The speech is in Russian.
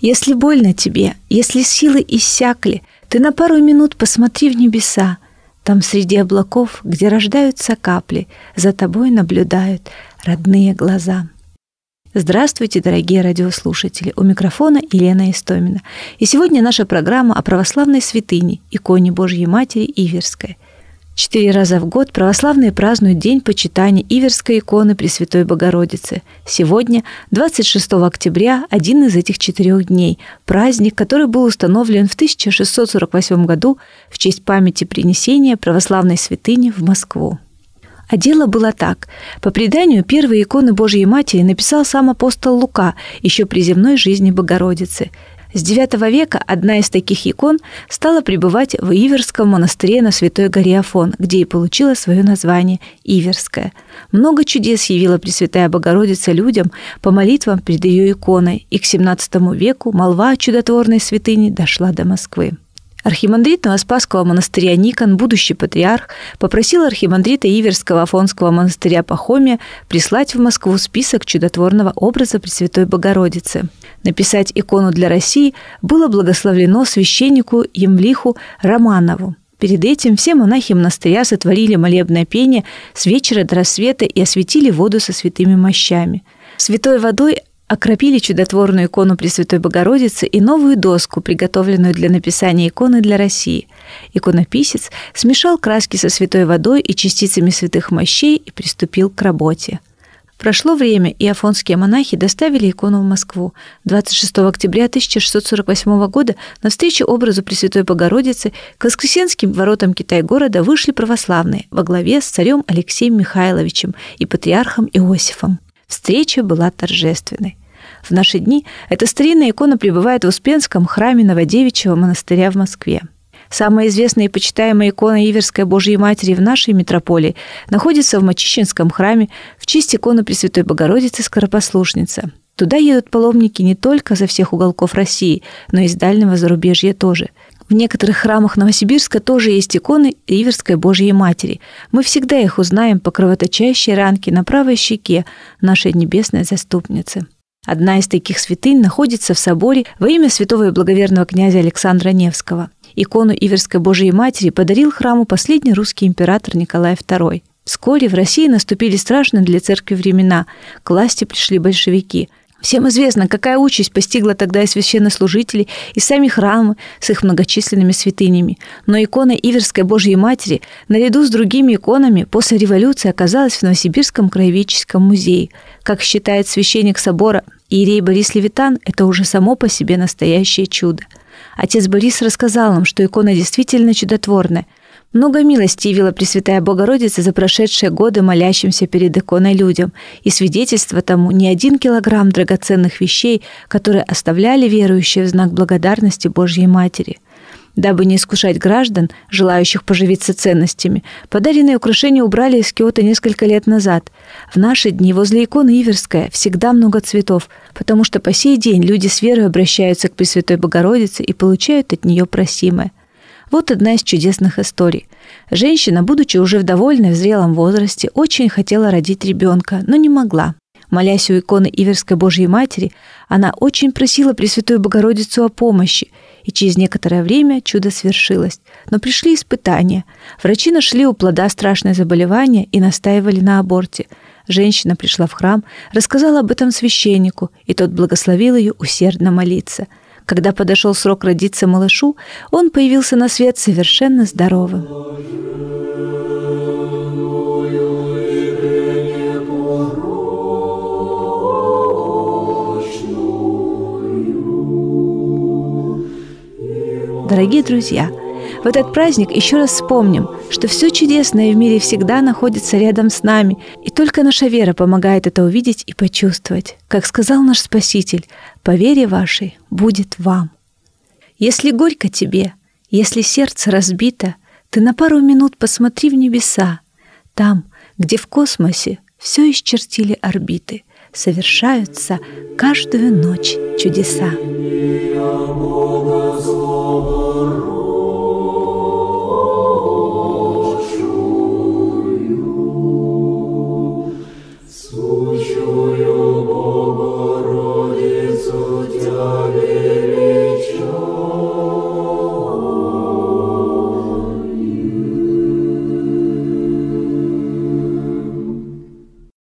Если больно тебе, если силы иссякли, ты на пару минут посмотри в небеса. Там среди облаков, где рождаются капли, за тобой наблюдают родные глаза. Здравствуйте, дорогие радиослушатели! У микрофона Елена Истомина. И сегодня наша программа о православной святыне, иконе Божьей Матери Иверской – Четыре раза в год православные празднуют День почитания Иверской иконы Пресвятой Богородицы. Сегодня, 26 октября, один из этих четырех дней, праздник, который был установлен в 1648 году в честь памяти принесения православной святыни в Москву. А дело было так. По преданию, первые иконы Божьей Матери написал сам апостол Лука еще при земной жизни Богородицы. С IX века одна из таких икон стала пребывать в Иверском монастыре на Святой горе Афон, где и получила свое название Иверская. Много чудес явила Пресвятая Богородица людям по молитвам перед ее иконой, и к XVII веку молва о чудотворной святыне дошла до Москвы. Архимандрит Новоспасского монастыря Никон, будущий патриарх, попросил архимандрита Иверского Афонского монастыря Пахомия прислать в Москву список чудотворного образа Пресвятой Богородицы. Написать икону для России было благословлено священнику Емлиху Романову. Перед этим все монахи монастыря сотворили молебное пение с вечера до рассвета и осветили воду со святыми мощами. Святой водой окропили чудотворную икону Пресвятой Богородицы и новую доску, приготовленную для написания иконы для России. Иконописец смешал краски со святой водой и частицами святых мощей и приступил к работе. Прошло время, и афонские монахи доставили икону в Москву. 26 октября 1648 года на встречу образу Пресвятой Богородицы к Воскресенским воротам Китай-города вышли православные во главе с царем Алексеем Михайловичем и патриархом Иосифом. Встреча была торжественной. В наши дни эта старинная икона пребывает в Успенском храме Новодевичьего монастыря в Москве. Самая известная и почитаемая икона Иверской Божьей Матери в нашей метрополии находится в Мачищинском храме в честь иконы Пресвятой Богородицы Скоропослушница. Туда едут паломники не только со всех уголков России, но и из дальнего зарубежья тоже – в некоторых храмах Новосибирска тоже есть иконы Иверской Божьей Матери. Мы всегда их узнаем по кровоточащей ранке на правой щеке нашей небесной заступницы. Одна из таких святынь находится в соборе во имя святого и благоверного князя Александра Невского. Икону Иверской Божьей Матери подарил храму последний русский император Николай II. Вскоре в России наступили страшные для церкви времена. К власти пришли большевики. Всем известно, какая участь постигла тогда и священнослужителей, и сами храмы с их многочисленными святынями. Но икона Иверской Божьей Матери, наряду с другими иконами, после революции оказалась в Новосибирском краеведческом музее. Как считает священник собора Иерей Борис Левитан, это уже само по себе настоящее чудо. Отец Борис рассказал нам, что икона действительно чудотворная – много милости явила Пресвятая Богородица за прошедшие годы молящимся перед иконой людям, и свидетельство тому не один килограмм драгоценных вещей, которые оставляли верующие в знак благодарности Божьей Матери. Дабы не искушать граждан, желающих поживиться ценностями, подаренные украшения убрали из Киота несколько лет назад. В наши дни возле иконы Иверская всегда много цветов, потому что по сей день люди с верой обращаются к Пресвятой Богородице и получают от нее просимое. Вот одна из чудесных историй. Женщина, будучи уже в довольно в зрелом возрасте, очень хотела родить ребенка, но не могла. Молясь у иконы Иверской Божьей Матери, она очень просила Пресвятую Богородицу о помощи, и через некоторое время чудо свершилось. Но пришли испытания. Врачи нашли у плода страшное заболевание и настаивали на аборте. Женщина пришла в храм, рассказала об этом священнику, и тот благословил ее усердно молиться – когда подошел срок родиться малышу, он появился на свет совершенно здоровым. Дорогие друзья, в этот праздник еще раз вспомним, что все чудесное в мире всегда находится рядом с нами, и только наша вера помогает это увидеть и почувствовать. Как сказал наш Спаситель, по вере вашей будет вам. Если горько тебе, если сердце разбито, ты на пару минут посмотри в небеса, там, где в космосе все исчертили орбиты. совершаются каждую ночь чудеса. Слово